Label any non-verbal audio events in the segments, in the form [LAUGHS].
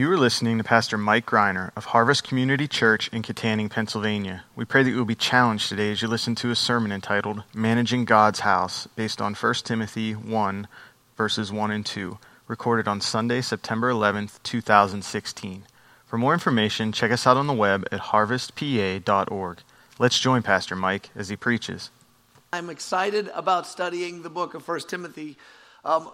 You are listening to Pastor Mike Greiner of Harvest Community Church in Kittanning, Pennsylvania. We pray that you will be challenged today as you listen to a sermon entitled Managing God's House, based on 1 Timothy 1, verses 1 and 2, recorded on Sunday, September 11th, 2016. For more information, check us out on the web at harvestpa.org. Let's join Pastor Mike as he preaches. I'm excited about studying the book of 1 Timothy um,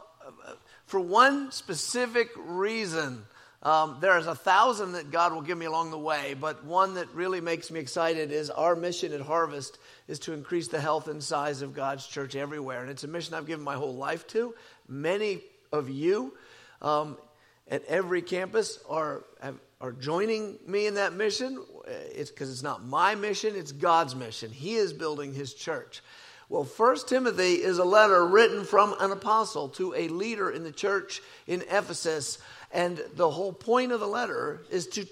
for one specific reason. Um, there's a thousand that God will give me along the way, but one that really makes me excited is our mission at Harvest is to increase the health and size of God's church everywhere. And it's a mission I've given my whole life to. Many of you um, at every campus are, have, are joining me in that mission. It's because it's not my mission, it's God's mission. He is building his church. Well, First Timothy is a letter written from an apostle to a leader in the church in Ephesus. And the whole point of the letter is to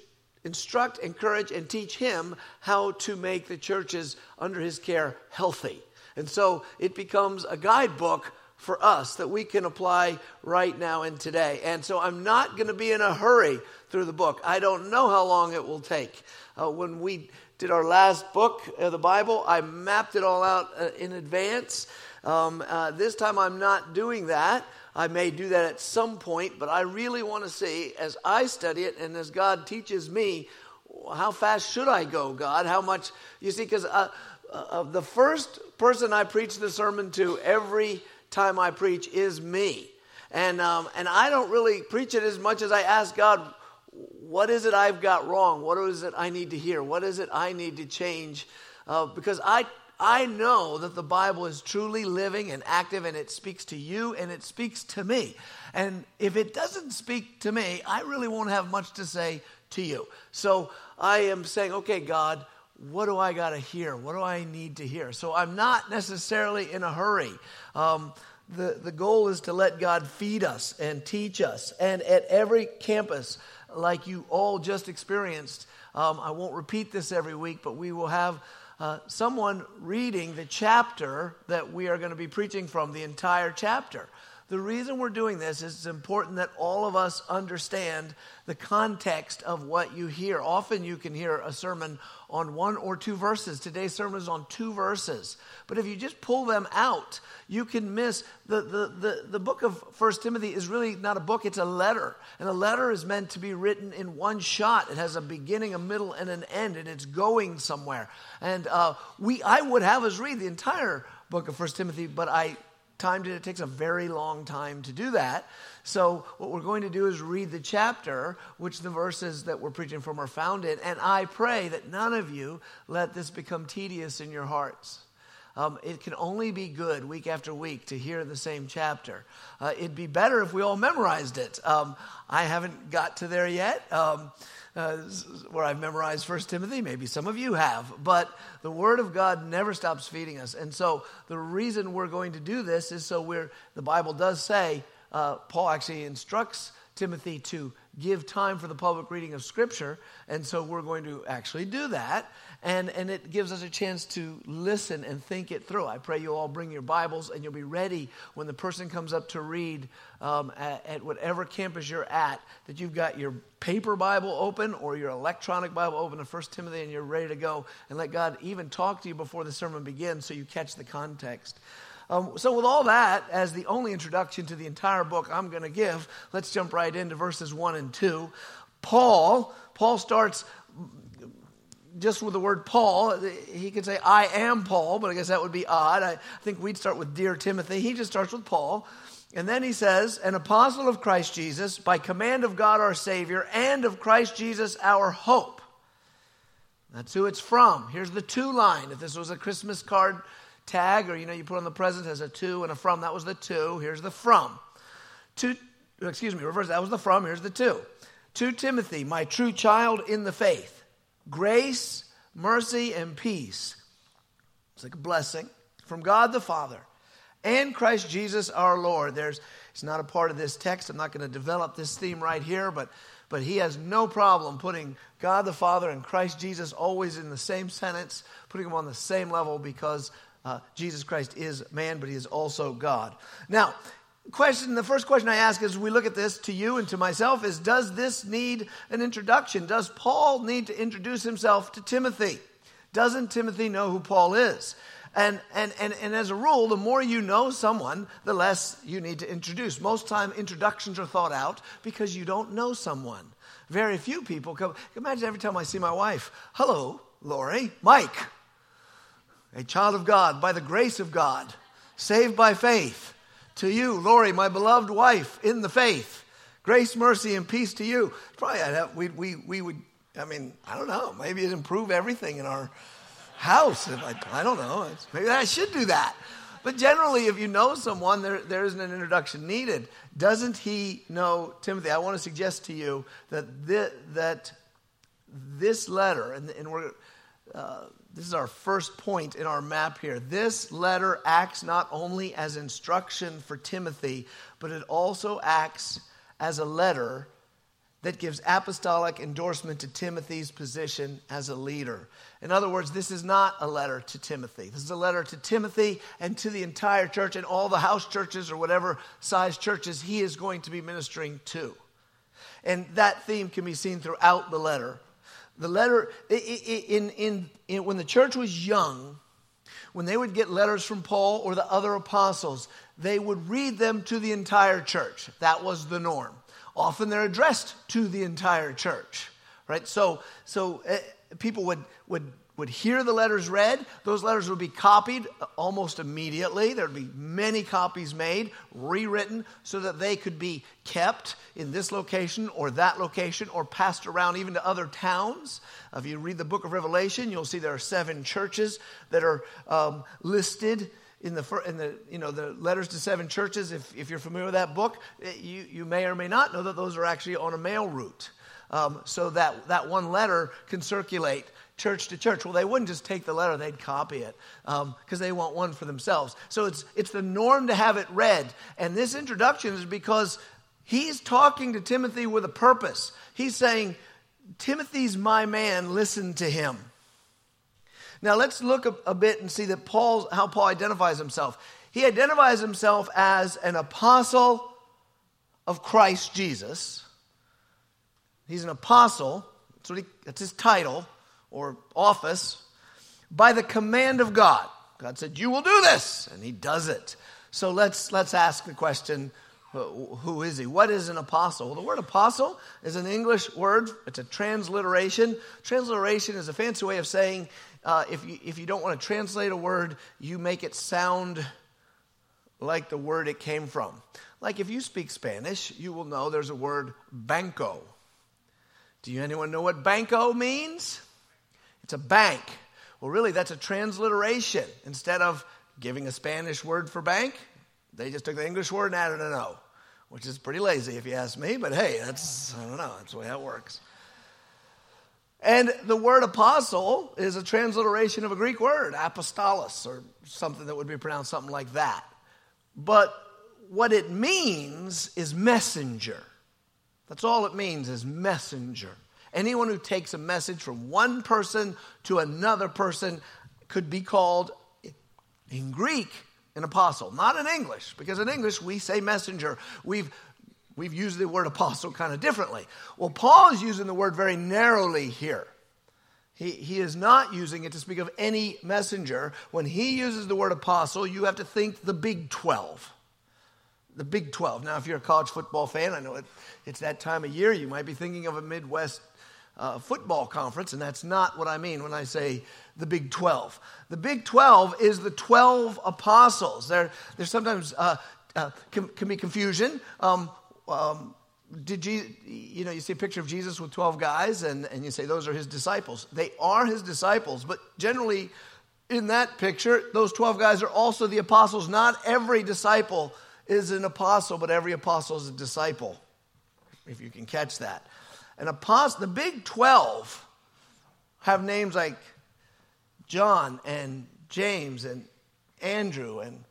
instruct, encourage, and teach him how to make the churches under his care healthy. And so it becomes a guidebook for us that we can apply right now and today. And so I'm not going to be in a hurry through the book. I don't know how long it will take. Uh, when we did our last book of the Bible, I mapped it all out uh, in advance. Um, uh, this time I'm not doing that. I may do that at some point, but I really want to see as I study it and as God teaches me, how fast should I go, God? How much, you see, because uh, uh, the first person I preach the sermon to every time I preach is me. And, um, and I don't really preach it as much as I ask God, what is it I've got wrong? What is it I need to hear? What is it I need to change? Uh, because I, I know that the Bible is truly living and active and it speaks to you and it speaks to me. And if it doesn't speak to me, I really won't have much to say to you. So I am saying, okay, God, what do I got to hear? What do I need to hear? So I'm not necessarily in a hurry. Um, the, the goal is to let God feed us and teach us. And at every campus, like you all just experienced. Um, I won't repeat this every week, but we will have uh, someone reading the chapter that we are going to be preaching from, the entire chapter. The reason we're doing this is it's important that all of us understand the context of what you hear. Often you can hear a sermon on one or two verses. Today's sermon is on two verses. But if you just pull them out, you can miss the, the, the, the book of First Timothy is really not a book, it's a letter. And a letter is meant to be written in one shot. It has a beginning, a middle, and an end, and it's going somewhere. And uh, we I would have us read the entire book of First Timothy, but I timed it. It takes a very long time to do that. So, what we're going to do is read the chapter, which the verses that we're preaching from are found in. And I pray that none of you let this become tedious in your hearts. Um, it can only be good week after week to hear the same chapter. Uh, it'd be better if we all memorized it. Um, I haven't got to there yet. Um, uh, where I've memorized First Timothy. Maybe some of you have, but the Word of God never stops feeding us. And so the reason we're going to do this is so we're. The Bible does say uh, Paul actually instructs Timothy to give time for the public reading of Scripture, and so we're going to actually do that and, and it gives us a chance to listen and think it through. I pray you'll all bring your Bibles and you'll be ready when the person comes up to read um, at, at, whatever campus you're at, that you've got your paper Bible open or your electronic Bible open to 1 Timothy and you're ready to go and let God even talk to you before the sermon begins so you catch the context. Um, so, with all that as the only introduction to the entire book I'm going to give, let's jump right into verses 1 and 2. Paul, Paul starts just with the word Paul, he could say, I am Paul, but I guess that would be odd. I think we'd start with Dear Timothy. He just starts with Paul. And then he says, An apostle of Christ Jesus, by command of God our Savior, and of Christ Jesus our hope. That's who it's from. Here's the two line. If this was a Christmas card tag, or you know, you put on the present has a to and a from, that was the to. Here's the from. To, excuse me, reverse, that was the from, here's the to. To Timothy, my true child in the faith grace, mercy, and peace. It's like a blessing from God the Father and Christ Jesus our Lord. There's it's not a part of this text. I'm not going to develop this theme right here, but but he has no problem putting God the Father and Christ Jesus always in the same sentence, putting them on the same level because uh, Jesus Christ is man, but he is also God. Now, question, the first question I ask as we look at this to you and to myself is Does this need an introduction? Does Paul need to introduce himself to Timothy? Doesn't Timothy know who Paul is? And, and, and, and as a rule, the more you know someone, the less you need to introduce. Most time, introductions are thought out because you don't know someone. Very few people come. Imagine every time I see my wife, hello, Lori, Mike, a child of God by the grace of God, saved by faith. To you, Lori, my beloved wife in the faith, grace, mercy, and peace to you. Probably I'd have, we, we, we would, I mean, I don't know, maybe it'd improve everything in our house. If I, I don't know, maybe I should do that. But generally, if you know someone, there, there isn't an introduction needed. Doesn't he know Timothy? I want to suggest to you that this, that this letter, and, and we're, uh, this is our first point in our map here. This letter acts not only as instruction for Timothy, but it also acts as a letter that gives apostolic endorsement to Timothy's position as a leader. In other words, this is not a letter to Timothy. This is a letter to Timothy and to the entire church and all the house churches or whatever size churches he is going to be ministering to. And that theme can be seen throughout the letter. The letter, in, in, in, when the church was young, when they would get letters from Paul or the other apostles, they would read them to the entire church. That was the norm. Often they're addressed to the entire church, right? So, so uh, people would, would, would hear the letters read. Those letters would be copied almost immediately. There would be many copies made, rewritten, so that they could be kept in this location or that location or passed around even to other towns. If you read the book of Revelation, you'll see there are seven churches that are um, listed in the, in the, you know, the letters to seven churches, if, if you're familiar with that book, eh, you, you may or may not know that those are actually on a mail route. Um, so that, that one letter can circulate church to church. Well, they wouldn't just take the letter, they'd copy it because um, they want one for themselves. So it's, it's the norm to have it read. And this introduction is because he's talking to Timothy with a purpose. He's saying, Timothy's my man, listen to him. Now let's look a, a bit and see that Paul, how Paul identifies himself. He identifies himself as an apostle of Christ Jesus. He's an apostle, that's, he, that's his title or office, by the command of God. God said, You will do this, and he does it. So let's, let's ask the question who is he? What is an apostle? Well, the word apostle is an English word, it's a transliteration. Transliteration is a fancy way of saying uh, if, you, if you don't want to translate a word, you make it sound like the word it came from. Like if you speak Spanish, you will know there's a word banco. Do you anyone know what banco means? It's a bank. Well, really, that's a transliteration. Instead of giving a Spanish word for bank, they just took the English word and added an O, which is pretty lazy if you ask me, but hey, that's, I don't know, that's the way that works. And the word apostle is a transliteration of a Greek word, apostolos, or something that would be pronounced something like that. But what it means is messenger. That's all it means is messenger. Anyone who takes a message from one person to another person could be called, in Greek, an apostle. Not in English, because in English we say messenger. We've We've used the word apostle kind of differently. Well, Paul is using the word very narrowly here. He, he is not using it to speak of any messenger. When he uses the word apostle, you have to think the Big 12. The Big 12. Now, if you're a college football fan, I know it, it's that time of year, you might be thinking of a Midwest uh, football conference, and that's not what I mean when I say the Big 12. The Big 12 is the 12 apostles. There, there's sometimes uh, uh, can, can, be confusion. Um, um, did you, you know, you see a picture of Jesus with 12 guys and, and you say those are his disciples. They are his disciples, but generally in that picture, those 12 guys are also the apostles. Not every disciple is an apostle, but every apostle is a disciple, if you can catch that. An apostle, the big 12 have names like John and James and Andrew and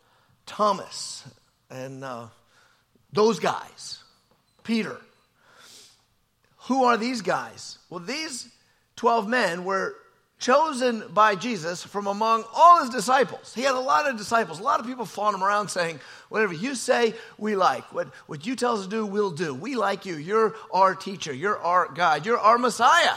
Thomas and uh, those guys. Peter. Who are these guys? Well, these 12 men were chosen by Jesus from among all his disciples. He had a lot of disciples, a lot of people following him around saying, Whatever you say, we like. What, what you tell us to do, we'll do. We like you. You're our teacher. You're our guide. You're our Messiah.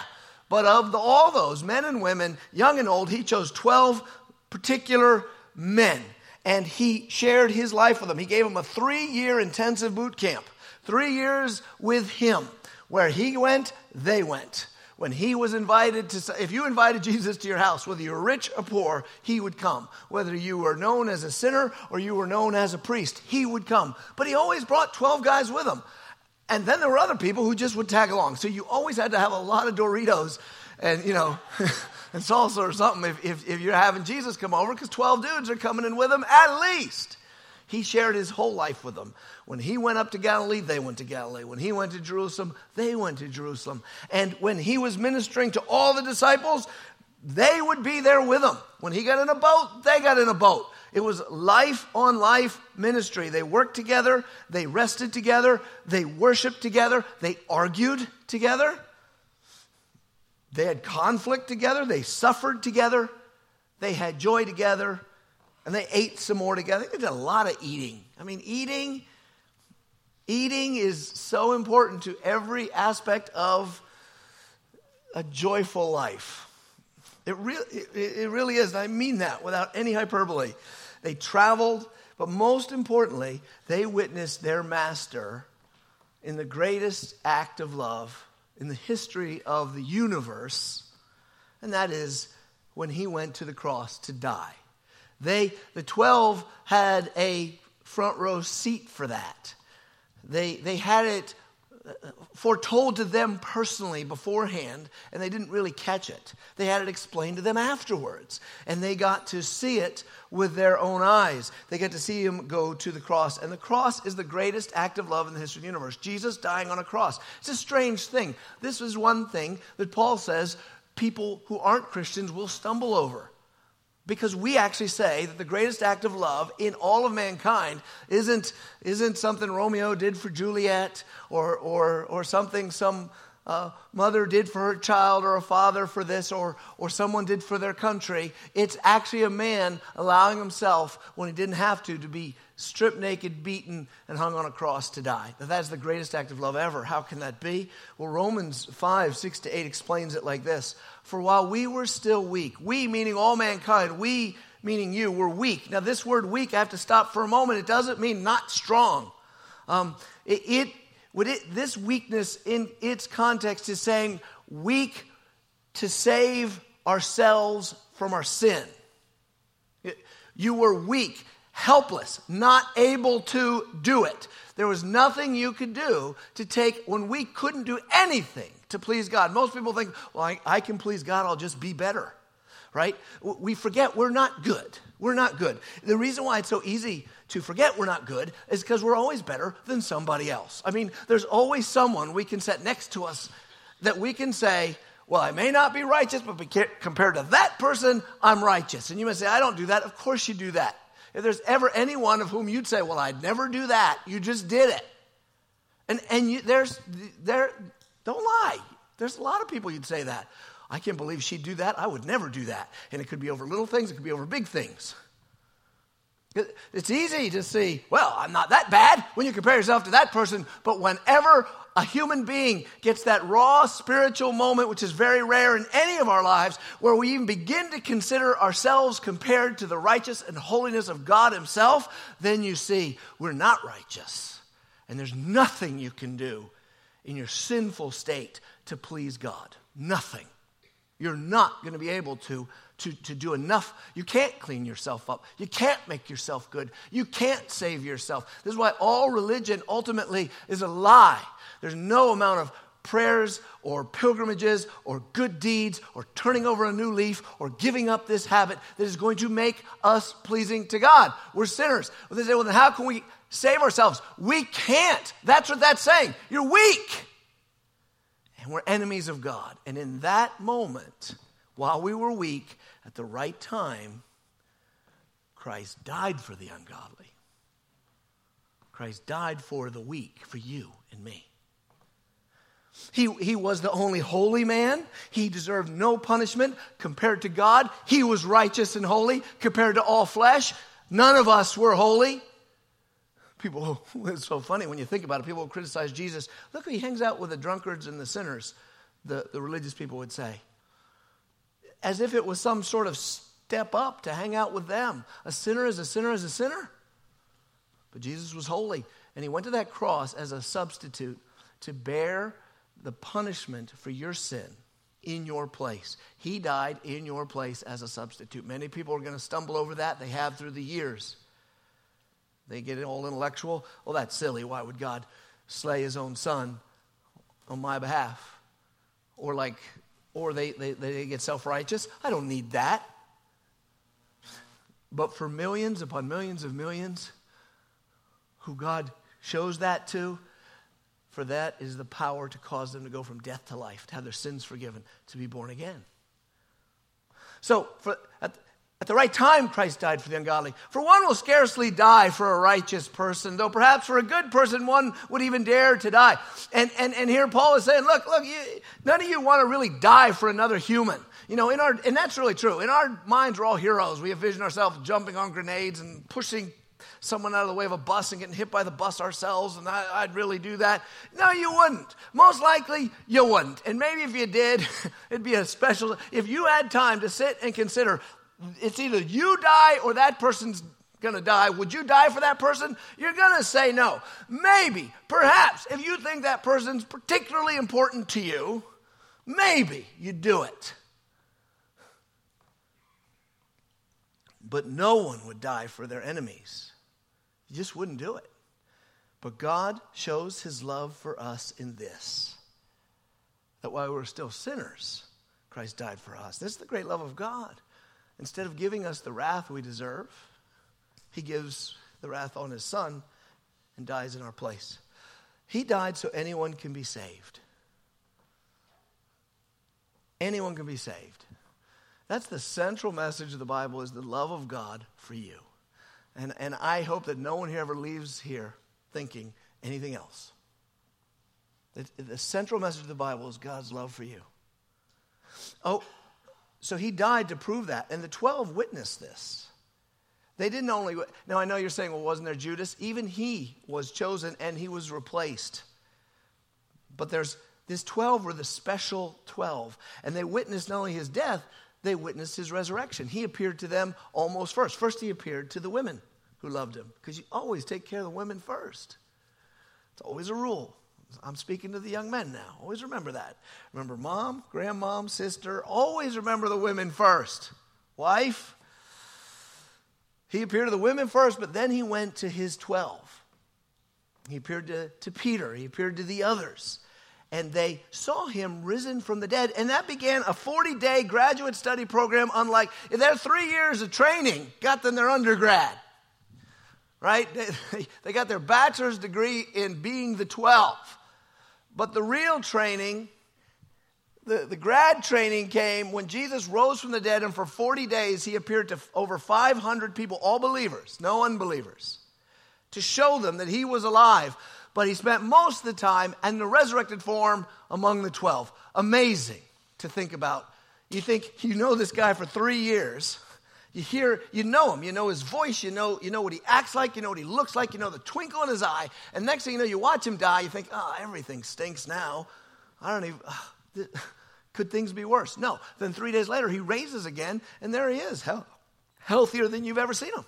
But of the, all those men and women, young and old, he chose 12 particular men. And he shared his life with them. He gave them a three year intensive boot camp, three years with him. Where he went, they went when he was invited to, if you invited Jesus to your house, whether you were rich or poor, he would come. Whether you were known as a sinner or you were known as a priest, he would come. But he always brought 12 guys with him. And then there were other people who just would tag along. So you always had to have a lot of Doritos and, you know, [LAUGHS] and salsa or something if, if, if you're having Jesus come over because 12 dudes are coming in with him at least. He shared his whole life with them. When he went up to Galilee, they went to Galilee. When he went to Jerusalem, they went to Jerusalem. And when he was ministering to all the disciples, they would be there with him. When he got in a boat, they got in a boat. It was life on life ministry. They worked together, they rested together, they worshiped together, they argued together, they had conflict together, they suffered together, they had joy together, and they ate some more together. They did a lot of eating. I mean, eating, eating is so important to every aspect of a joyful life. It really, it, it really is. And I mean that without any hyperbole. They traveled, but most importantly, they witnessed their master in the greatest act of love in the history of the universe, and that is when he went to the cross to die. They, the 12 had a front row seat for that. They, they had it uh, foretold to them personally beforehand, and they didn't really catch it. They had it explained to them afterwards, and they got to see it with their own eyes. They get to see him go to the cross, and the cross is the greatest act of love in the history of the universe. Jesus dying on a cross. It's a strange thing. This is one thing that Paul says people who aren't Christians will stumble over because we actually say that the greatest act of love in all of mankind isn't, isn't something Romeo did for Juliet or, or, or something some uh, mother did for her child or a father for this or, or someone did for their country. It's actually a man allowing himself, when he didn't have to, to be stripped naked, beaten, and hung on a cross to die. Now, that's the greatest act of love ever. How can that be? Well, Romans 5 6 to 8 explains it like this For while we were still weak, we meaning all mankind, we meaning you, were weak. Now, this word weak, I have to stop for a moment. It doesn't mean not strong. Um, it, it, would it, this weakness in its context is saying weak to save ourselves from our sin. You were weak helpless, not able to do it. There was nothing you could do to take when we couldn't do anything to please God. Most people think, well, I, I, can please God, I'll just be better, right? We forget we're not good. We're not good. The reason why it's so easy to forget we're not good is because we're always better than somebody else. I mean, there's always someone we can set next to us that we can say, well, I may not be righteous, but compared to that person, I'm righteous. And you may say, I don't do that. Of course you do that. If there's ever anyone of whom you'd say, well, I'd never do that, you just did it. And, and you, there's, there, don't lie. There's a lot of people you'd say that. I can't believe she'd do that. I would never do that. And it could be over little things, it could be over big things. It's easy to see, well, I'm not that bad when you compare yourself to that person, but whenever a human being gets that raw spiritual moment, which is very rare in any of our lives, where we even begin to consider ourselves compared to the righteous and holiness of God Himself, then you see we're not righteous. And there's nothing you can do in your sinful state to please God. Nothing. You're not going to be able to, to, to do enough. You can't clean yourself up. You can't make yourself good. You can't save yourself. This is why all religion ultimately is a lie. There's no amount of prayers or pilgrimages or good deeds or turning over a new leaf or giving up this habit that is going to make us pleasing to God. We're sinners. Well, they say, well, then how can we save ourselves? We can't. That's what that's saying. You're weak. And we're enemies of God. And in that moment, while we were weak, at the right time, Christ died for the ungodly. Christ died for the weak, for you and me. He, he was the only holy man. He deserved no punishment compared to God. He was righteous and holy compared to all flesh. None of us were holy. People, [LAUGHS] it's so funny when you think about it. People criticize Jesus. Look, he hangs out with the drunkards and the sinners, the, the religious people would say. As if it was some sort of step up to hang out with them. A sinner is a sinner is a sinner. But Jesus was holy, and he went to that cross as a substitute to bear the punishment for your sin in your place. He died in your place as a substitute. Many people are going to stumble over that. They have through the years. They get all intellectual. Well, that's silly. Why would God slay his own son on my behalf? Or like, or they, they, they get self-righteous. I don't need that. But for millions upon millions of millions who God shows that to, for that is the power to cause them to go from death to life, to have their sins forgiven, to be born again. So, for, at, at the right time, Christ died for the ungodly. For one will scarcely die for a righteous person, though perhaps for a good person, one would even dare to die. And, and, and here Paul is saying, look, look, you, none of you want to really die for another human. You know, in our, and that's really true. In our minds, we're all heroes. We envision ourselves jumping on grenades and pushing someone out of the way of a bus and getting hit by the bus ourselves, and I, would really do that. No, you wouldn't. Most likely, you wouldn't. And maybe if you did, [LAUGHS] it'd be a special. If you had time to sit and consider, it's either you die or that person's to die. Would you die for that person? You're to say no. Maybe, perhaps, if you think that person's particularly important to you, maybe you'd do it. But no one would die for their enemies. You just wouldn't do it. But God shows his love for us in this that while we were still sinners, Christ died for us. This is the great love of God. Instead of giving us the wrath we deserve, he gives the wrath on his son and dies in our place. He died so anyone can be saved. Anyone can be saved. That's the central message of the Bible is the love of God for you. And, and I hope that no one here ever leaves here thinking anything else. The, the central message of the Bible is God's love for you. Oh, so he died to prove that. And the 12 witnessed this. They didn't only, now I know you're saying, well, wasn't there Judas? Even he was chosen and he was replaced. But there's, these 12 were the special 12. And they witnessed not only his death, they witnessed his resurrection. He appeared to them almost first. First, he appeared to the women who loved him, because you always take care of the women first. It's always a rule. I'm speaking to the young men now. Always remember that. Remember mom, grandmom, sister. Always remember the women first. Wife. He appeared to the women first, but then he went to his 12. He appeared to, to Peter, he appeared to the others and they saw him risen from the dead. And that began a 40 day graduate study program, unlike their three years of training got them their undergrad. Right? [LAUGHS] They, they got their bachelor's degree in being the 12. But the real training, the, the grad training came when Jesus rose from the dead, and for 40 days he appeared to over 500 people, all believers, no unbelievers, to show them that he was alive but he spent most of the time in the resurrected form among the 12. Amazing to think about. You think you know this guy for three years. You hear, you know him, you know his voice, you know, you know what he acts like, you know what he looks like, you know the twinkle in his eye. And next thing you know, you watch him die, you think, oh, everything stinks now. I don't even, uh, [LAUGHS] could things be worse? No. Then three days later, he raises again, and there he is, healthier than you've ever seen him.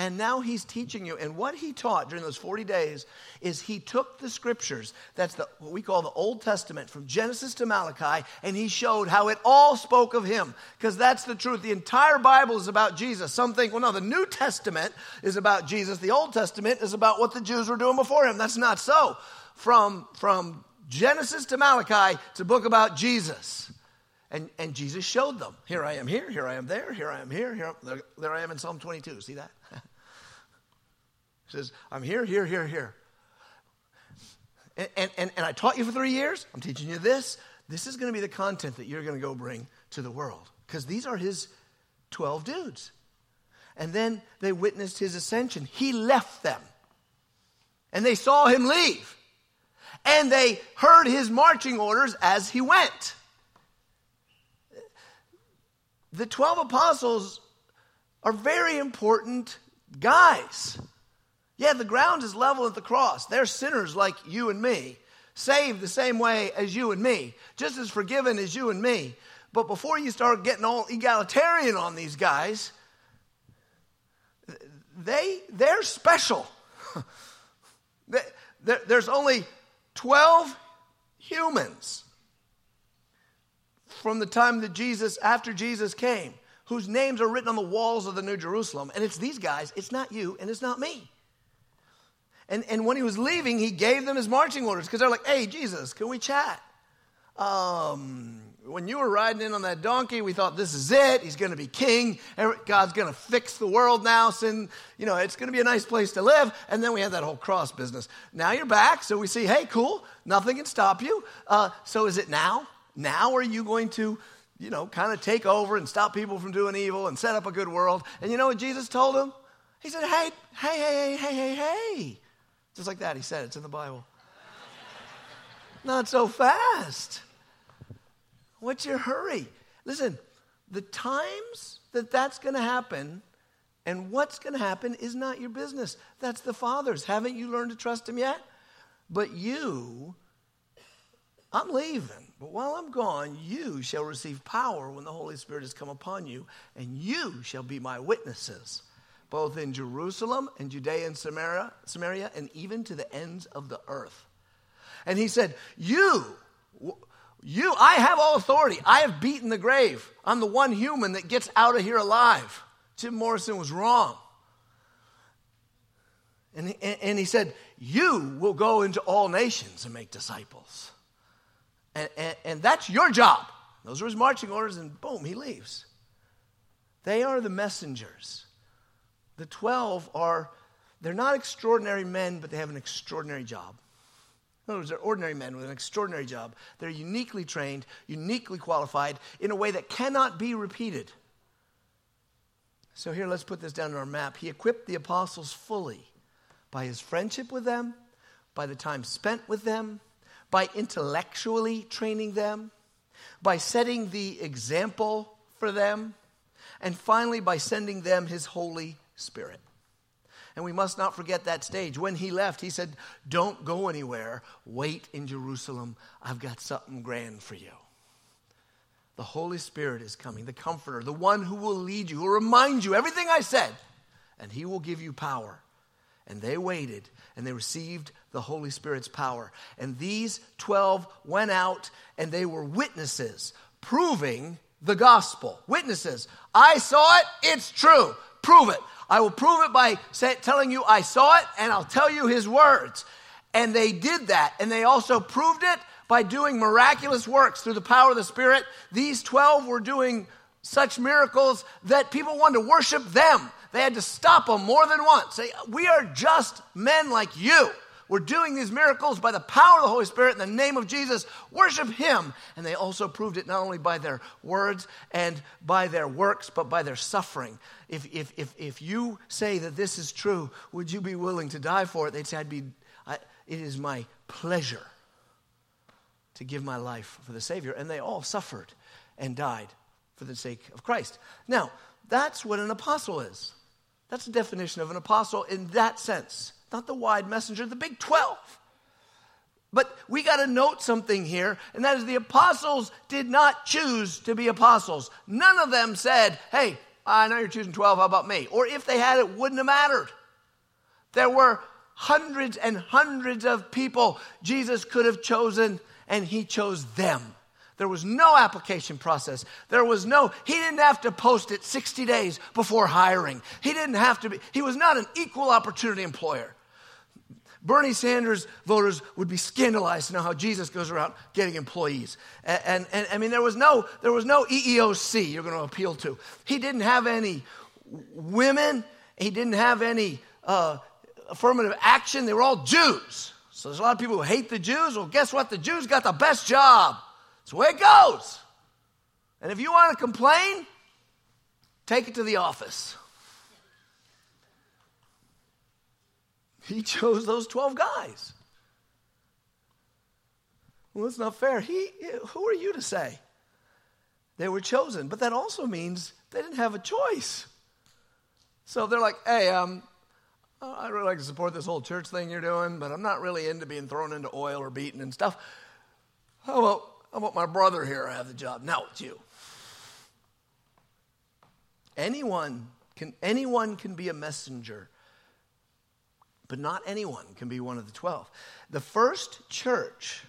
And now he's teaching you. And what he taught during those 40 days is he took the scriptures, that's the, what we call the Old Testament, from Genesis to Malachi, and he showed how it all spoke of him. Because that's the truth. The entire Bible is about Jesus. Some think, well, no, the New Testament is about Jesus. The Old Testament is about what the Jews were doing before him. That's not so. From, from Genesis to Malachi, it's a book about Jesus. And, and Jesus showed them. Here I am here, here I am there, here I am here, here there, I am in Psalm 22. See that? He says, I'm here, here, here, here. And, and, and, and I taught you for three years. I'm teaching you this. This is going to be the content that you're going to go bring to the world. Because these are his 12 dudes. And then they witnessed his ascension. He left them. And they saw him leave. and they heard his marching orders as he went. The 12 apostles are very important guys. Yeah, the ground is level at the cross. They're sinners like you and me, saved the same way as you and me, just as forgiven as you and me. But before you start getting all egalitarian on these guys, they, they're special. [LAUGHS] There's only 12 humans from the time that Jesus, after Jesus came, whose names are written on the walls of the New Jerusalem. And it's these guys, it's not you, and it's not me. And, and when he was leaving, he gave them his marching orders because they're like, hey, Jesus, can we chat? Um, when you were riding in on that donkey, we thought this is it. He's going to be king. God's going to fix the world now. Sin, you know, it's going to be a nice place to live. And then we had that whole cross business. Now you're back, so we see, hey, cool. Nothing can stop you. Uh, so is it now? Now are you going to, you know, kind of take over and stop people from doing evil and set up a good world? And you know what Jesus told him? He said, hey, hey, hey, hey, hey, hey, hey. Just like that, he said. It's in the Bible. Not so fast. What's your hurry? Listen, the times that that's going to happen and what's going to happen is not your business. That's the Father's. Haven't you learned to trust Him yet? But you, I'm leaving. But while I'm gone, you shall receive power when the Holy Spirit has come upon you, and you shall be my witnesses, both in Jerusalem and Judea and Samaria, Samaria and even to the ends of the earth. And he said, You, you, I have all authority. I have beaten the grave. I'm the one human that gets out of here alive. Jim Morrison was wrong. And, and he said, You will go into all nations and make disciples. And, and, and that's your job. Those are his marching orders, and boom, he leaves. They are the messengers. The 12 are, they're not extraordinary men, but they have an extraordinary job. In other words, they're ordinary men with an extraordinary job. They're uniquely trained, uniquely qualified in a way that cannot be repeated. So, here, let's put this down on our map. He equipped the apostles fully by his friendship with them, by the time spent with them, by intellectually training them, by setting the example for them, and finally by sending them his Holy Spirit. And we must not forget that stage. When he left, he said, Don't go anywhere. Wait in Jerusalem. I've got something grand for you. The Holy Spirit is coming, the Comforter, the one who will lead you, who will remind you everything I said, and he will give you power. And they waited and they received the Holy Spirit's power. And these 12 went out and they were witnesses, proving the gospel. Witnesses. I saw it, it's true. Prove it. I will prove it by telling you I saw it, and I'll tell you his words. And they did that. And they also proved it by doing miraculous works through the power of the Spirit. These 12 were doing such miracles that people wanted to worship them. They had to stop them more than once. Say, We are just men like you. We're doing these miracles by the power of the Holy Spirit in the name of Jesus. Worship Him. And they also proved it not only by their words and by their works, but by their suffering. If, if, if, if you say that this is true, would you be willing to die for it? They'd say, I'd be, I, It is my pleasure to give my life for the Savior. And they all suffered and died for the sake of Christ. Now, that's what an apostle is. That's the definition of an apostle in that sense not the wide messenger, the big 12. But we got to note something here, and that is the apostles did not choose to be apostles. None of them said, Hey, I know you're choosing 12, how about me? Or if they had, it wouldn't have mattered. There were hundreds and hundreds of people Jesus could have chosen, and he chose them. There was no application process. There was no, he didn't have to post it 60 days before hiring. He didn't have to be, he was not an equal opportunity employer. Bernie Sanders voters would be scandalized to know how Jesus goes around getting employees. And, and, and, I mean, there was, no, there was no EEOC you're going to appeal to. He didn't have any women, he didn't have any uh, affirmative action. They were all Jews. So there's a lot of people who hate the Jews. Well, guess what? The Jews got the best job. That's the way it goes. And if you want to complain, take it to the office. He chose those 12 guys. Well, that's not fair. He, who are you to say? They were chosen. But that also means they didn't have a choice. So they're like, hey, um, I'd really like to support this whole church thing you're doing, but I'm not really into being thrown into oil or beaten and stuff. How about, how about my brother here I have the job? Now it's you. Anyone can, anyone can be a messenger, but not anyone can be one of the 12. The first church,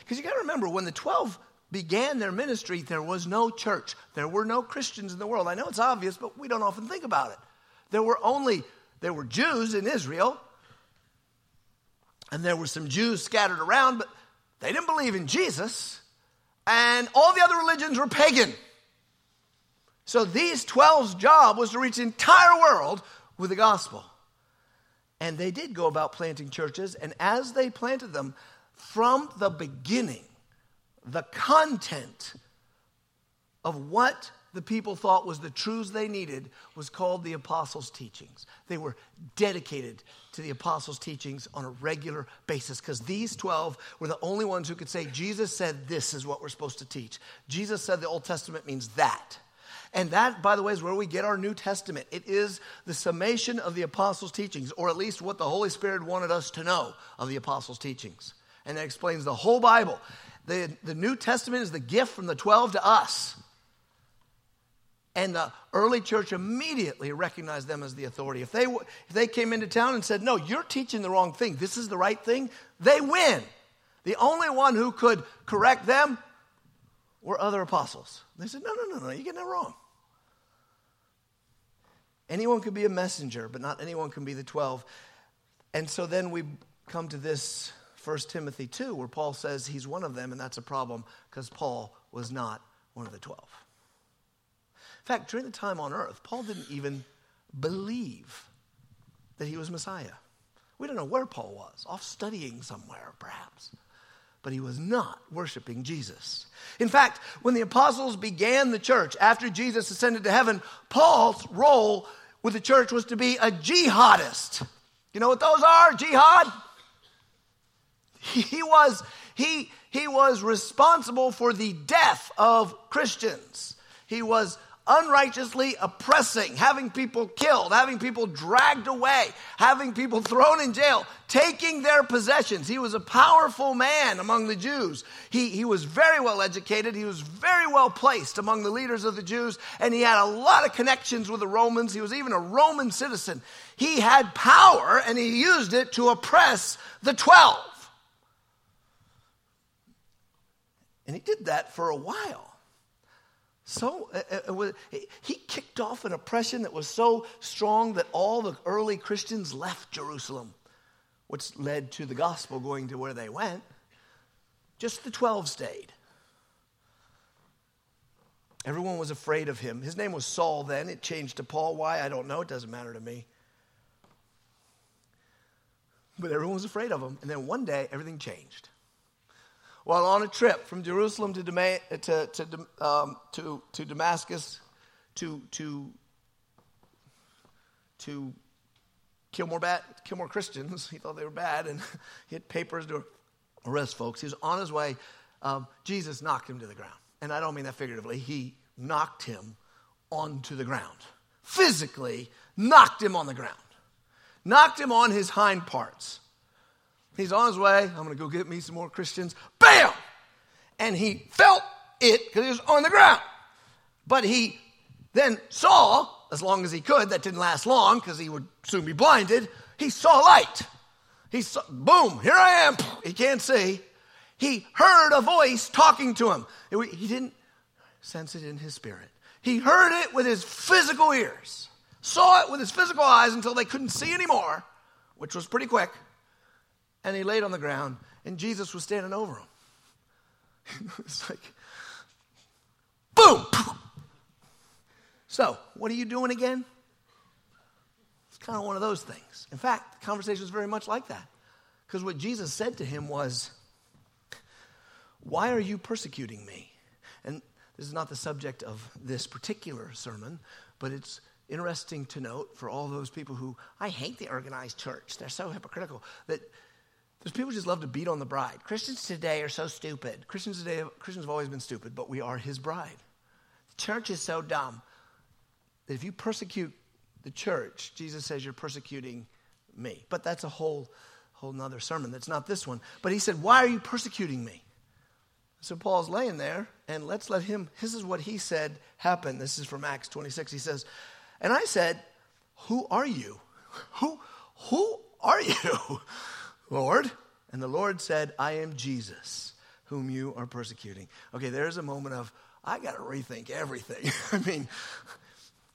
because you got to remember, when the 12 began their ministry, there was no church. There were no Christians in the world. I know it's obvious, but we don't often think about it. There were only, there were Jews in Israel, and there were some Jews scattered around, but they didn't believe in Jesus, and all the other religions were pagan. So these 12's job was to reach the entire world with the gospel. And they did go about planting churches, and as they planted them, from the beginning, the content of what the people thought was the truths they needed was called the apostles' teachings. They were dedicated to the apostles' teachings on a regular basis because these 12 were the only ones who could say, Jesus said this is what we're supposed to teach. Jesus said the Old Testament means that. And that, by the way, is where we get our New Testament. It is the summation of the apostles' teachings, or at least what the Holy Spirit wanted us to know of the apostles' teachings. And it explains the whole Bible. The, the New Testament is the gift from the 12 to us. And the early church immediately recognized them as the authority. If they, if they came into town and said, No, you're teaching the wrong thing, this is the right thing, they win. The only one who could correct them were other apostles. They said, No, no, no, no, you're getting it wrong. Anyone can be a messenger, but not anyone can be the 12. And so then we come to this 1 Timothy 2, where Paul says he's one of them, and that's a problem because Paul was not one of the 12. In fact, during the time on earth, Paul didn't even believe that he was Messiah. We don't know where Paul was, off studying somewhere, perhaps but he was not worshiping Jesus. In fact, when the apostles began the church after Jesus ascended to heaven, Paul's role with the church was to be a jihadist. You know what those are? Jihad? [LAUGHS] He was he he was responsible for the death of Christians. He was unrighteously oppressing, having people killed, having people dragged away, having people thrown in jail, taking their possessions. He was a powerful man among the Jews. He, he was very well educated, he was very well placed among the leaders of the Jews, and he had a lot of connections with the Romans. He was even a Roman citizen. He had power, and he used it to oppress the 12. And he did that for a while. So uh, uh, he kicked off an oppression that was so strong that all the early Christians left Jerusalem, which led to the gospel going to where they went. Just the 12 stayed. Everyone was afraid of him. His name was Saul then. It changed to Paul. Why? I don't know. It doesn't matter to me. But everyone was afraid of him. And then one day, everything changed while on a trip from Jerusalem to, to, to, um, to, to Damascus to, to, to kill more, bad, kill more Christians. [LAUGHS] He thought they were bad and [LAUGHS] he had papers to arrest folks. He was on his way. Um, Jesus knocked him to the ground. And I don't mean that figuratively. He knocked him onto the ground. Physically knocked him on the ground. Knocked him on his hind parts. He's on his way. I'm going to go get me some more Christians. Bam! And he felt it because he was on the ground. But he then saw, as long as he could, that didn't last long because he would soon be blinded. He saw light. He saw, boom, here I am. He can't see. He heard a voice talking to him. He didn't sense it in his spirit. He heard it with his physical ears, saw it with his physical eyes until they couldn't see anymore, which was pretty quick and he laid on the ground, and Jesus was standing over him. [LAUGHS] it's like, boom! So, what are you doing again? It's kind of one of those things. In fact, the conversation was very much like that. Because what Jesus said to him was, Why are you persecuting me? And this is not the subject of this particular sermon, but it's interesting to note for all those people who, I hate the organized church, they're so hypocritical, that There's people who just love to beat on the bride. Christians today are so stupid. Christians today, Christians have always been stupid, but we are his bride. The church is so dumb that if you persecute the church, Jesus says you're persecuting me. But that's a whole, whole nother sermon. That's not this one. But he said, Why are you persecuting me? So Paul's laying there, and let's let him, this is what he said happened. This is from Acts 26. He says, And I said, Who are you? [LAUGHS] Who, who are you, [LAUGHS] Lord? And the Lord said, I am Jesus, whom you are persecuting. Okay, there's a moment of, I got to rethink everything. [LAUGHS] I mean,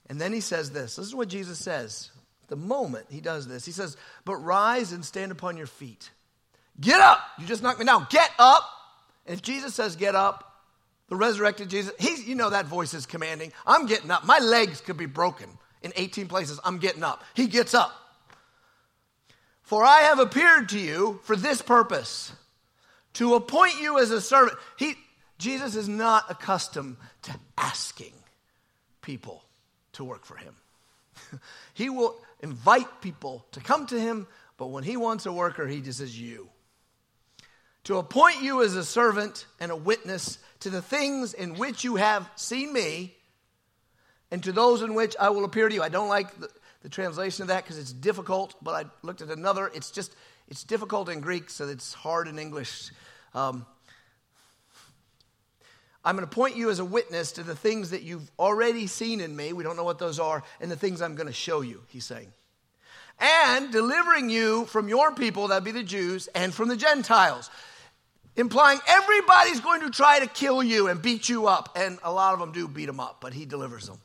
and then he says this. This is what Jesus says. The moment he does this, he says, But rise and stand upon your feet. Get up. You just knocked me down. Get up. And if Jesus says, Get up, the resurrected Jesus, he's, you know that voice is commanding. I'm getting up. My legs could be broken in 18 places. I'm getting up. He gets up. For I have appeared to you for this purpose, to appoint you as a servant. He, Jesus is not accustomed to asking people to work for him. [LAUGHS] he will invite people to come to him, but when he wants a worker, he just says, You. To appoint you as a servant and a witness to the things in which you have seen me, and to those in which I will appear to you. I don't like the, the translation of that because it's difficult, but I looked at another. It's just, it's difficult in Greek, so it's hard in English. Um, I'm going to point you as a witness to the things that you've already seen in me. We don't know what those are, and the things I'm going to show you, he's saying. And delivering you from your people, that'd be the Jews, and from the Gentiles. Implying everybody's going to try to kill you and beat you up. And a lot of them do beat them up, but he delivers them.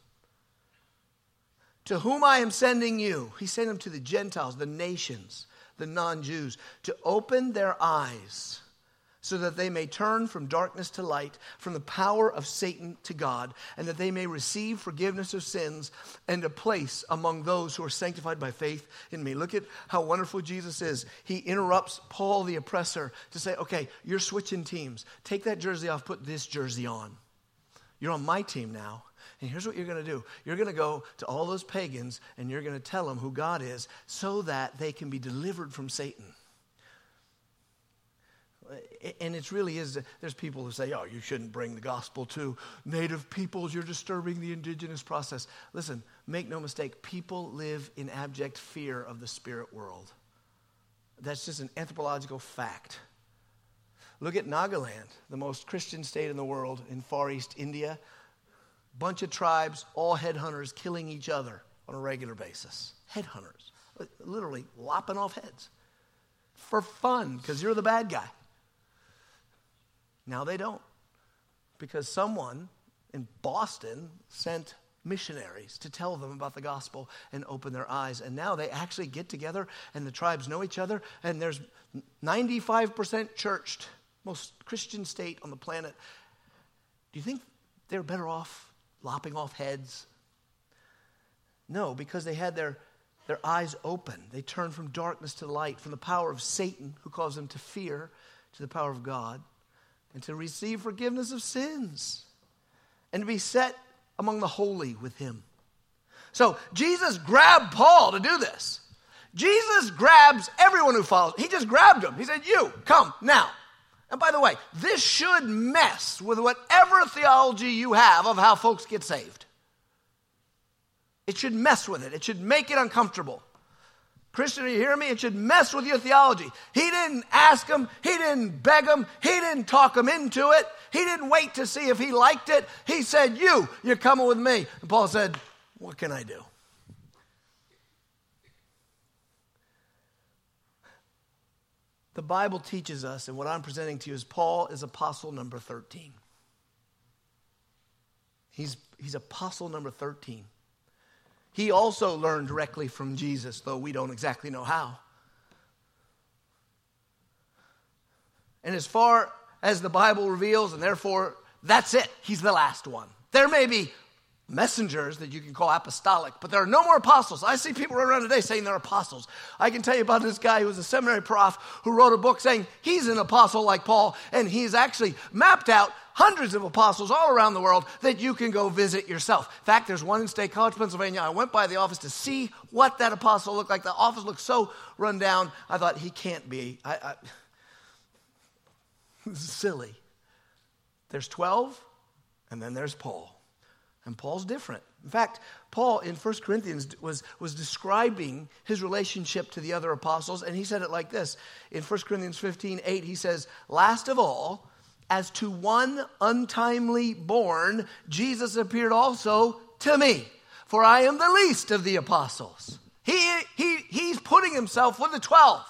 To whom I am sending you, he sent them to the Gentiles, the nations, the non Jews, to open their eyes so that they may turn from darkness to light, from the power of Satan to God, and that they may receive forgiveness of sins and a place among those who are sanctified by faith in me. Look at how wonderful Jesus is. He interrupts Paul the oppressor to say, Okay, you're switching teams. Take that jersey off, put this jersey on. You're on my team now. And here's what you're going to do. You're going to go to all those pagans and you're going to tell them who God is so that they can be delivered from Satan. And it really is there's people who say oh you shouldn't bring the gospel to native peoples. You're disturbing the indigenous process. Listen make no mistake people live in abject fear of the spirit world. That's just an anthropological fact. Look at nagaland the most christian state in the world in far east india bunch of tribes all headhunters killing each other on a regular basis headhunters literally lopping off heads for fun because you're the bad guy now they don't. Because someone in Boston sent missionaries to tell them about the gospel and open their eyes. And now they actually get together and the tribes know each other, and there's 95% churched, most Christian state on the planet. Do you think they're better off lopping off heads? No, because they had their, their eyes open. They turned from darkness to light, from the power of Satan, who caused them to fear, to the power of God and to receive forgiveness of sins and to be set among the holy with him. So Jesus grabbed Paul to do this. Jesus grabs everyone who follows. He just grabbed him. He said, You, come now. And by the way, this should mess with whatever theology you have of how folks get saved. It should mess with it, it should make it uncomfortable. Christian, are you hearing me? It should mess with your theology. He didn't ask him, he didn't beg him, he didn't talk him into it, he didn't wait to see if he liked it. He said, You, you're coming with me. And Paul said, What can I do? The Bible teaches us, and what I'm presenting to you is Paul is apostle number 13. He's, he's apostle number 13. He also learned directly from Jesus, though we don't exactly know how. And as far as the Bible reveals, and therefore that's it, he's the last one. There may be messengers that you can call apostolic, but there are no more apostles. I see people running around today saying they're apostles. I can tell you about this guy who was a seminary prof who wrote a book saying he's an apostle like Paul, and he's actually mapped out hundreds of apostles all around the world that you can go visit yourself. In fact, there's one in State College, Pennsylvania. I went by the office to see what that apostle looked like. The office looked so run down. I thought, he can't be. I, I, [LAUGHS] this is silly. There's 12, and then there's Paul. And Paul's different. In fact, Paul in 1 Corinthians was, was describing his relationship to the other apostles, and he said it like this. In 1 Corinthians 15 8, he says, Last of all, as to one untimely born, Jesus appeared also to me, for I am the least of the apostles. He, he, he's putting himself with the 12.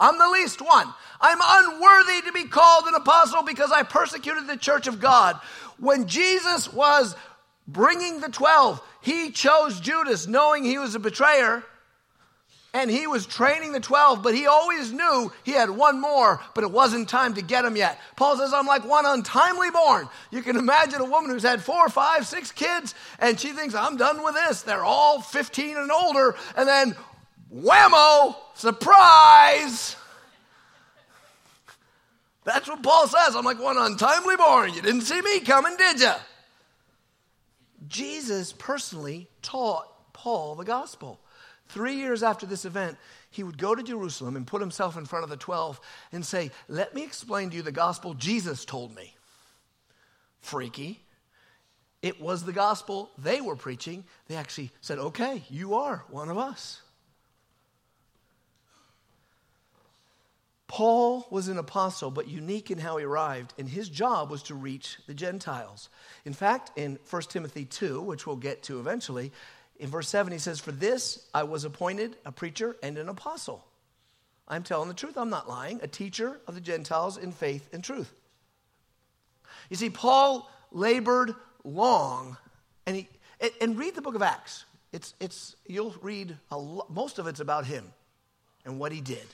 I'm the least one. I'm unworthy to be called an apostle because I persecuted the church of God. When Jesus was bringing the 12, he chose Judas knowing he was a betrayer and he was training the 12, but he always knew he had one more, but it wasn't time to get him yet. Paul says, I'm like one untimely born. You can imagine a woman who's had four, five, six kids, and she thinks, I'm done with this. They're all 15 and older, and then whammo, surprise. That's what Paul says. I'm like one untimely born. You didn't see me coming, did you? Jesus personally taught Paul the gospel. Three years after this event, he would go to Jerusalem and put himself in front of the 12 and say, Let me explain to you the gospel Jesus told me. Freaky. It was the gospel they were preaching. They actually said, Okay, you are one of us. Paul was an apostle, but unique in how he arrived, and his job was to reach the Gentiles. In fact, in 1 Timothy 2, which we'll get to eventually, in verse 7, he says, For this I was appointed a preacher and an apostle. I'm telling the truth, I'm not lying, a teacher of the Gentiles in faith and truth. You see, Paul labored long, and, he, and read the book of Acts. It's, it's, you'll read, a, most of it's about him and what he did.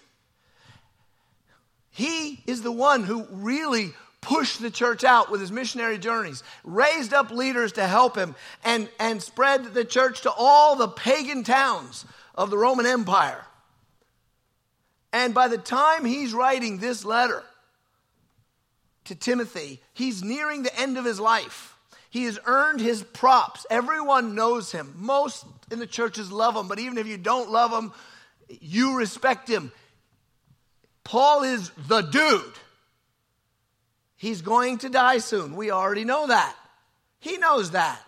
He is the one who really pushed the church out with his missionary journeys, raised up leaders to help him, and, and spread the church to all the pagan towns of the Roman Empire. And by the time he's writing this letter to Timothy, he's nearing the end of his life. He has earned his props. Everyone knows him. Most in the churches love him, but even if you don't love him, you respect him. Paul is the dude. He's going to die soon. We already know that. He knows that.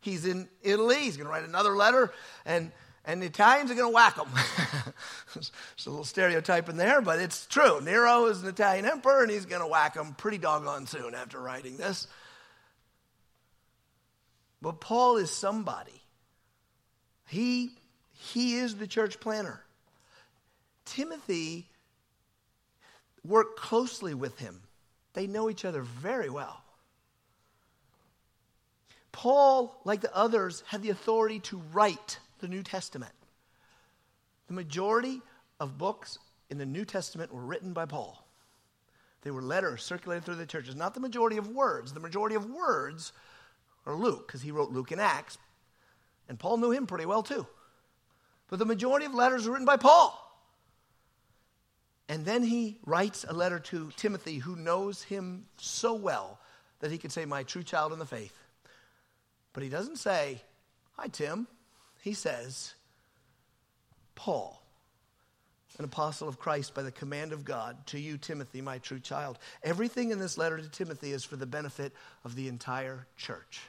He's in Italy. He's going to write another letter, and, and the Italians are going to whack him. [LAUGHS] There's a little stereotype in there, but it's true. Nero is an Italian emperor, and he's going to whack him pretty doggone soon after writing this. But Paul is somebody. He, he is the church planter. Timothy worked closely with him. They know each other very well. Paul, like the others, had the authority to write the New Testament. The majority of books in the New Testament were written by Paul. They were letters circulated through the churches, not the majority of words. The majority of words are Luke, because he wrote Luke and Acts, and Paul knew him pretty well too. But the majority of letters were written by Paul. And then he writes a letter to Timothy, who knows him so well that he could say, My true child in the faith. But he doesn't say, Hi, Tim. He says, Paul, an apostle of Christ by the command of God, to you, Timothy, my true child. Everything in this letter to Timothy is for the benefit of the entire church.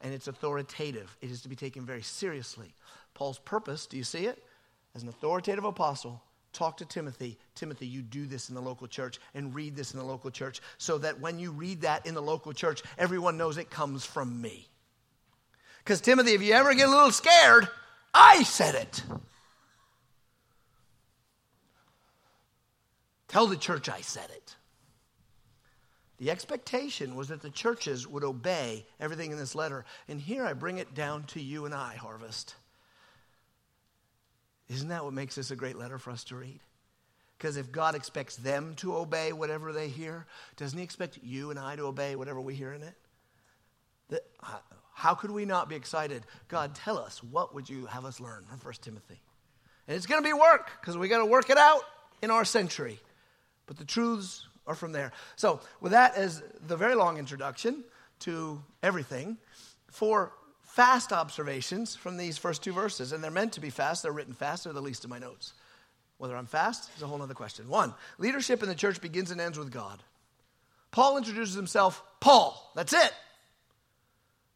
And it's authoritative, it is to be taken very seriously. Paul's purpose, do you see it? As an authoritative apostle, talk to Timothy. Timothy, you do this in the local church and read this in the local church so that when you read that in the local church, everyone knows it comes from me. Because, Timothy, if you ever get a little scared, I said it. Tell the church I said it. The expectation was that the churches would obey everything in this letter. And here I bring it down to you and I, Harvest. Isn't that what makes this a great letter for us to read? Because if God expects them to obey whatever they hear, doesn't He expect you and I to obey whatever we hear in it? That, how could we not be excited? God, tell us, what would you have us learn from 1 Timothy? And it's going to be work, because we got to work it out in our century. But the truths are from there. So, with that as the very long introduction to everything, four fast observations from these first two verses, and they're meant to be fast, they're written fast, they're the least of my notes. Whether I'm fast is a whole other question. One, leadership in the church begins and ends with God. Paul introduces himself, Paul. That's it.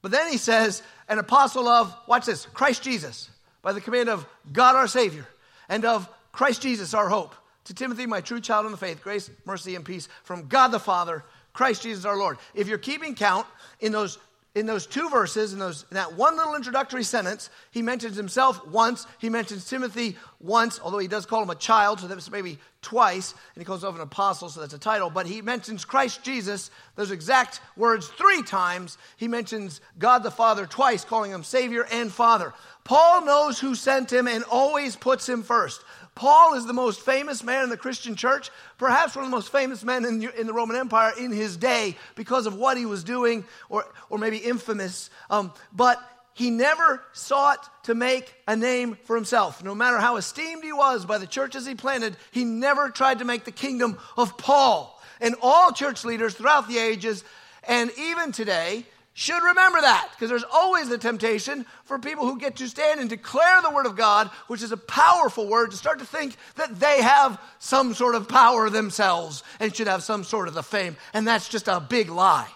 But then he says, an apostle of, watch this, Christ Jesus, by the command of God our Savior, and of Christ Jesus our hope. To Timothy, my true child in the faith, grace, mercy, and peace from God the Father, Christ Jesus our Lord. If you're keeping count in those in those two verses, in, those, in that one little introductory sentence, he mentions himself once. He mentions Timothy once, although he does call him a child, so that's maybe twice. And he calls himself an apostle, so that's a title. But he mentions Christ Jesus, those exact words, three times. He mentions God the Father twice, calling him Savior and Father. Paul knows who sent him and always puts him first. Paul is the most famous man in the Christian church, perhaps one of the most famous men in, in the Roman Empire in his day because of what he was doing, or, or maybe infamous. Um, but he never sought to make a name for himself. No matter how esteemed he was by the churches he planted, he never tried to make the kingdom of Paul. And all church leaders throughout the ages, and even today, should remember that because there's always the temptation for people who get to stand and declare the word of God, which is a powerful word, to start to think that they have some sort of power themselves and should have some sort of the fame. And that's just a big lie.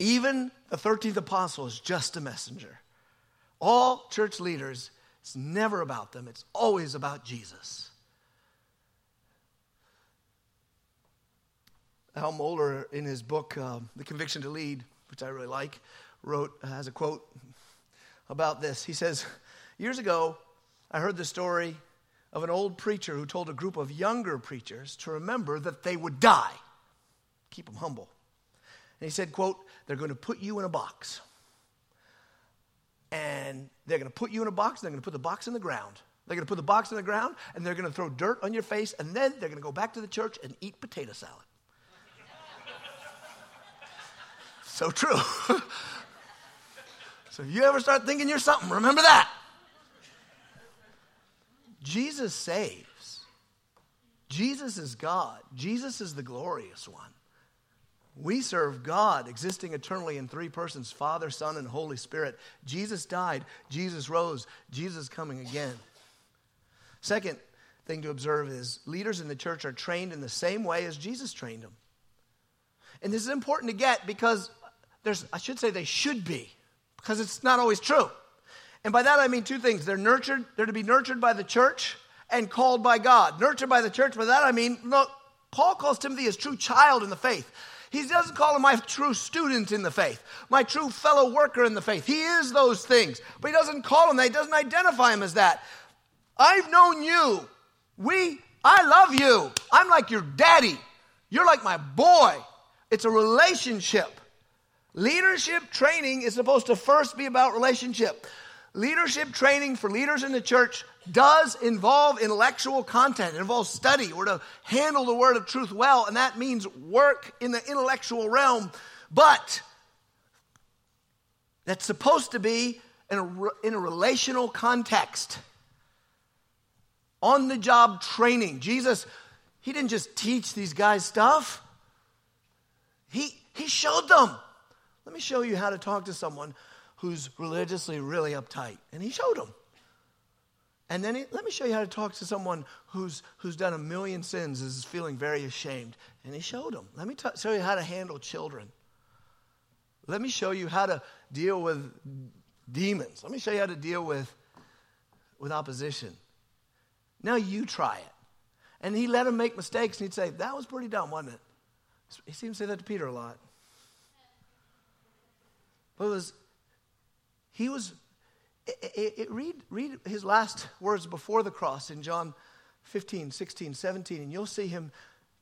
Even the 13th apostle is just a messenger. All church leaders, it's never about them, it's always about Jesus. Al Mohler, in his book, uh, The Conviction to Lead, which I really like, wrote, has a quote about this. He says, Years ago, I heard the story of an old preacher who told a group of younger preachers to remember that they would die. Keep them humble. And he said, quote, they're going to put you in a box. And they're going to put you in a box, and they're going to put the box in the ground. They're going to put the box in the ground, and they're going to throw dirt on your face, and then they're going to go back to the church and eat potato salad. So true. [LAUGHS] so if you ever start thinking you're something, remember that. Jesus saves. Jesus is God. Jesus is the glorious one. We serve God, existing eternally in three persons Father, Son, and Holy Spirit. Jesus died. Jesus rose. Jesus coming again. Second thing to observe is leaders in the church are trained in the same way as Jesus trained them. And this is important to get because there's, I should say they should be, because it's not always true. And by that I mean two things. They're nurtured, they're to be nurtured by the church and called by God. Nurtured by the church, by that I mean, look, Paul calls Timothy his true child in the faith. He doesn't call him my true student in the faith, my true fellow worker in the faith. He is those things, but he doesn't call him that. He doesn't identify him as that. I've known you. We, I love you. I'm like your daddy. You're like my boy. It's a relationship. Leadership training is supposed to first be about relationship. Leadership training for leaders in the church does involve intellectual content. It involves study or to handle the word of truth well, and that means work in the intellectual realm. But that's supposed to be in a, in a relational context. On the job training. Jesus, he didn't just teach these guys stuff, he, he showed them. Let me show you how to talk to someone who's religiously really uptight. And he showed him. And then he, let me show you how to talk to someone who's, who's done a million sins, is feeling very ashamed. And he showed him. Let me t- show you how to handle children. Let me show you how to deal with demons. Let me show you how to deal with, with opposition. Now you try it. And he let him make mistakes, and he'd say, That was pretty dumb, wasn't it? He seemed to say that to Peter a lot. But was, he was, it, it, it, read, read his last words before the cross in John 15, 16, 17, and you'll see him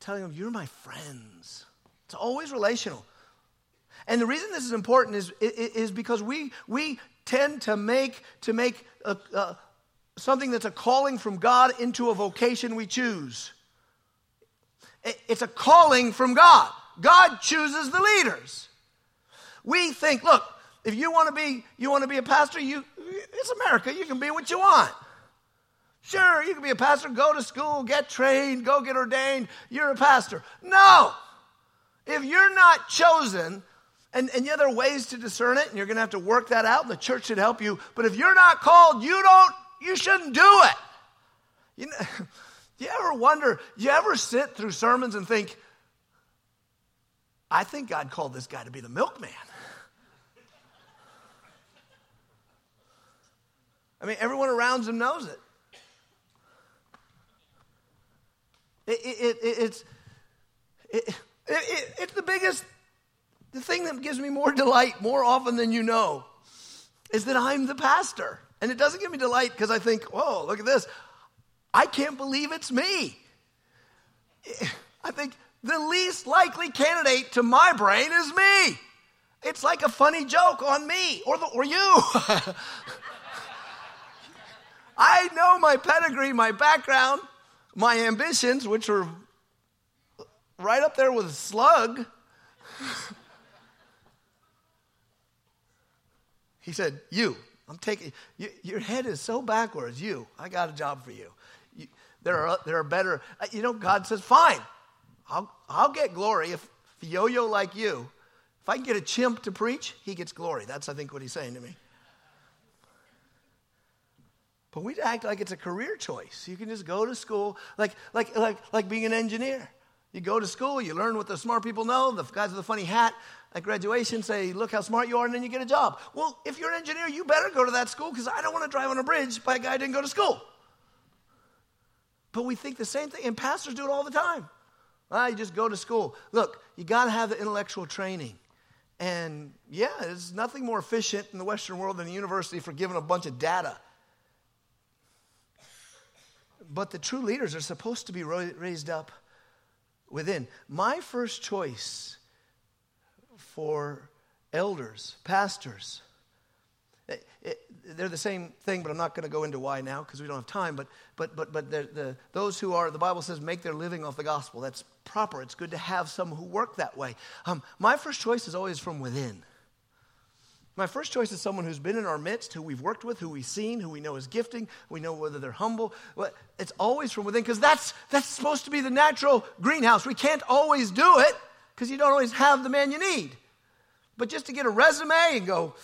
telling them, You're my friends. It's always relational. And the reason this is important is, is because we, we tend to make, to make a, a, something that's a calling from God into a vocation we choose. It's a calling from God. God chooses the leaders. We think, look, if you want to be, you want to be a pastor, you, it's America, you can be what you want. Sure, you can be a pastor, go to school, get trained, go get ordained. You're a pastor. No! If you're not chosen, and, and yeah, there are ways to discern it, and you're going to have to work that out, and the church should help you. But if you're not called, you don't, you shouldn't do it. You know, [LAUGHS] you ever wonder, you ever sit through sermons and think, I think God called this guy to be the milkman. I mean, everyone around him knows it. it, it, it it's, it, it's the biggest, the thing that gives me more delight more often than you know is that I'm the pastor. And it doesn't give me delight because I think, whoa, look at this. I can't believe it's me. I think the least likely candidate to my brain is me. It's like a funny joke on me or, the, or you. [LAUGHS] I know my pedigree, my background, my ambitions, which are right up there with a slug. he said, You, I'm taking, you, your head is so backwards. You, I got a job for you. you there, are, there are better, uh, you know, God says, Fine, I'll, I'll get glory if, if yo yo like you, if I can get a chimp to preach, he gets glory. That's, I think, what he's saying to me. But we act like it's a career choice. You can just go to school, like, like, like, like being an engineer. You go to school, you learn what the smart people know, the guys with the funny hat at graduation say, Look how smart you are, and then you get a job. Well, if you're an engineer, you better go to that school because I don't want to drive on a bridge by a guy who didn't go to school. But we think the same thing, and pastors do it all the time. Ah, you just go to school. Look, you got to have the intellectual training. And yeah, there's nothing more efficient in the Western world than a university for giving a bunch of data. But the true leaders are supposed to be raised up within. My first choice for elders, pastors, it, it, they're the same thing, but I'm not going to go into why now because we don't have time. But, but, but, but the, those who are, the Bible says, make their living off the gospel. That's proper. It's good to have some who work that way. Um, my first choice is always from within. My first choice is someone who's been in our midst, who we've worked with, who we've seen, who we know is gifting, we know whether they're humble. It's always from within because that's, that's supposed to be the natural greenhouse. We can't always do it because you don't always have the man you need. But just to get a resume and go,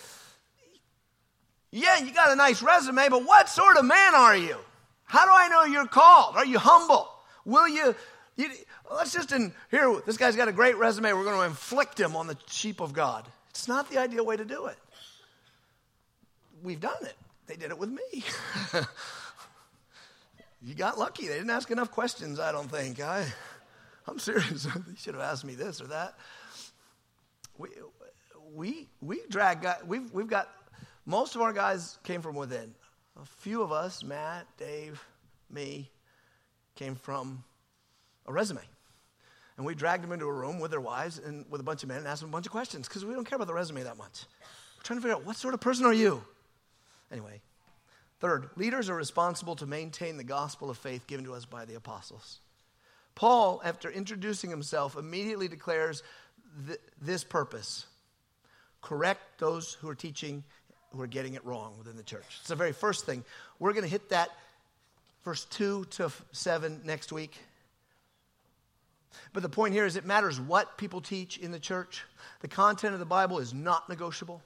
yeah, you got a nice resume, but what sort of man are you? How do I know you're called? Are you humble? Will you, you let's just in here, this guy's got a great resume. We're going to inflict him on the sheep of God. It's not the ideal way to do it. We've done it. They did it with me. [LAUGHS] you got lucky. They didn't ask enough questions, I don't think. I, I'm serious. [LAUGHS] they should have asked me this or that. We, we, we drag, guys, we've, we've got, most of our guys came from within. A few of us, Matt, Dave, me, came from a resume. And we dragged them into a room with their wives and with a bunch of men and asked them a bunch of questions because we don't care about the resume that much. We're trying to figure out what sort of person are you? Anyway, third, leaders are responsible to maintain the gospel of faith given to us by the apostles. Paul, after introducing himself, immediately declares th- this purpose correct those who are teaching who are getting it wrong within the church. It's the very first thing. We're going to hit that verse 2 to 7 next week. But the point here is it matters what people teach in the church. The content of the Bible is not negotiable.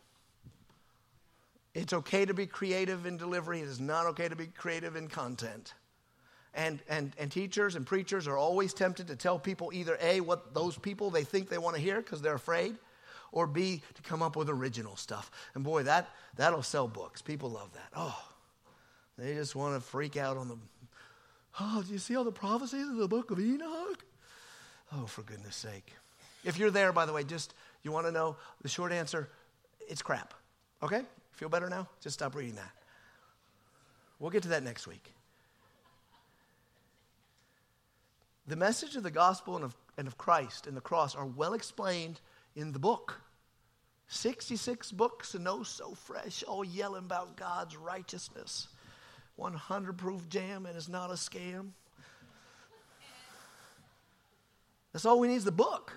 It's okay to be creative in delivery, it is not okay to be creative in content. And, and, and teachers and preachers are always tempted to tell people either A, what those people they think they want to hear because they're afraid, or B, to come up with original stuff. And boy, that, that'll sell books. People love that. Oh, they just want to freak out on the, oh, do you see all the prophecies of the book of Enoch? Oh, for goodness sake. If you're there, by the way, just you want to know the short answer it's crap. Okay? Feel better now? Just stop reading that. We'll get to that next week. The message of the gospel and of, and of Christ and the cross are well explained in the book. 66 books and no so fresh, all yelling about God's righteousness. 100 proof jam and it's not a scam. That's all we need is the book.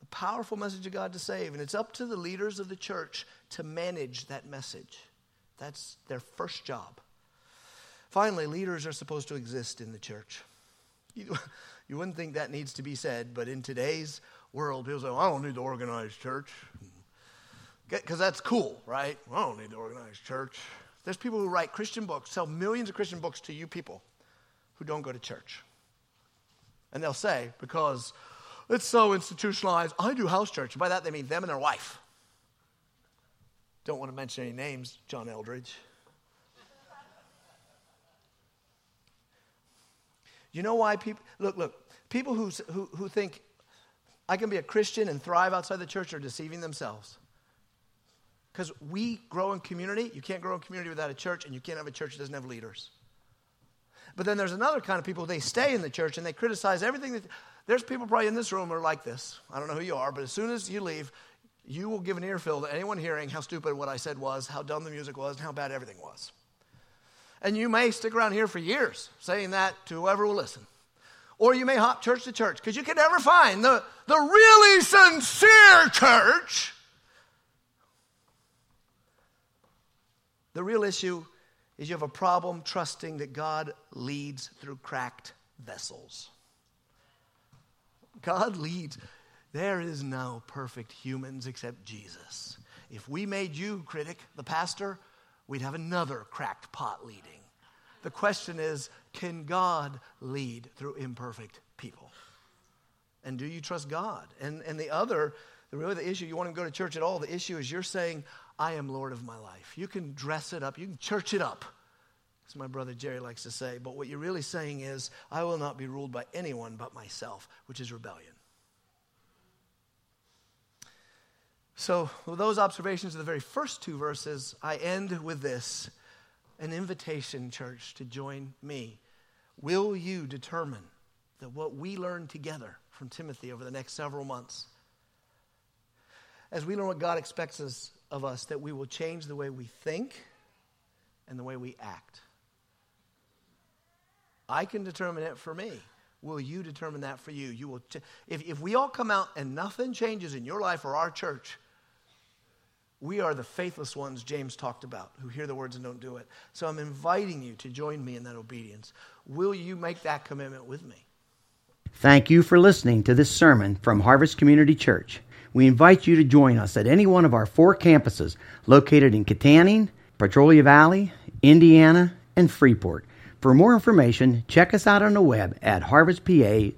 The powerful message of God to save. And it's up to the leaders of the church to manage that message. That's their first job. Finally, leaders are supposed to exist in the church. You, [LAUGHS] you wouldn't think that needs to be said, but in today's world, people say, well, I don't need to organize church. Because that's cool, right? I don't need to organize church. There's people who write Christian books, sell millions of Christian books to you people who don't go to church. And they'll say, because it's so institutionalized, I do house church. And by that, they mean them and their wife. Don't want to mention any names, John Eldredge. You know why people, look, look, people who, who, who think I can be a Christian and thrive outside the church are deceiving themselves. Because we grow in community. You can't grow in community without a church, and you can't have a church that doesn't have leaders. But then there's another kind of people, they stay in the church and they criticize everything. That, there's people probably in this room are like this. I don't know who you are, but as soon as you leave, you will give an earful to anyone hearing how stupid what I said was, how dumb the music was, and how bad everything was. And you may stick around here for years saying that to whoever will listen. Or you may hop church to church because you can never find the, the really sincere church. The real issue is you have a problem trusting that God leads through cracked vessels. God leads. There is no perfect humans except Jesus. If we made you critic, the pastor, we'd have another cracked pot leading. The question is can God lead through imperfect people? And do you trust God? And, and the other, the really the issue, you want to go to church at all, the issue is you're saying, I am Lord of my life. You can dress it up, you can church it up, as my brother Jerry likes to say. But what you're really saying is, I will not be ruled by anyone but myself, which is rebellion. So, with those observations of the very first two verses, I end with this an invitation, church, to join me. Will you determine that what we learn together from Timothy over the next several months, as we learn what God expects us, of us, that we will change the way we think and the way we act? I can determine it for me. Will you determine that for you? You will. Ch- if, if we all come out and nothing changes in your life or our church, we are the faithless ones James talked about who hear the words and don't do it. So I'm inviting you to join me in that obedience. Will you make that commitment with me? Thank you for listening to this sermon from Harvest Community Church. We invite you to join us at any one of our four campuses located in Kittanning, Petrolia Valley, Indiana, and Freeport. For more information, check us out on the web at harvestpa.org.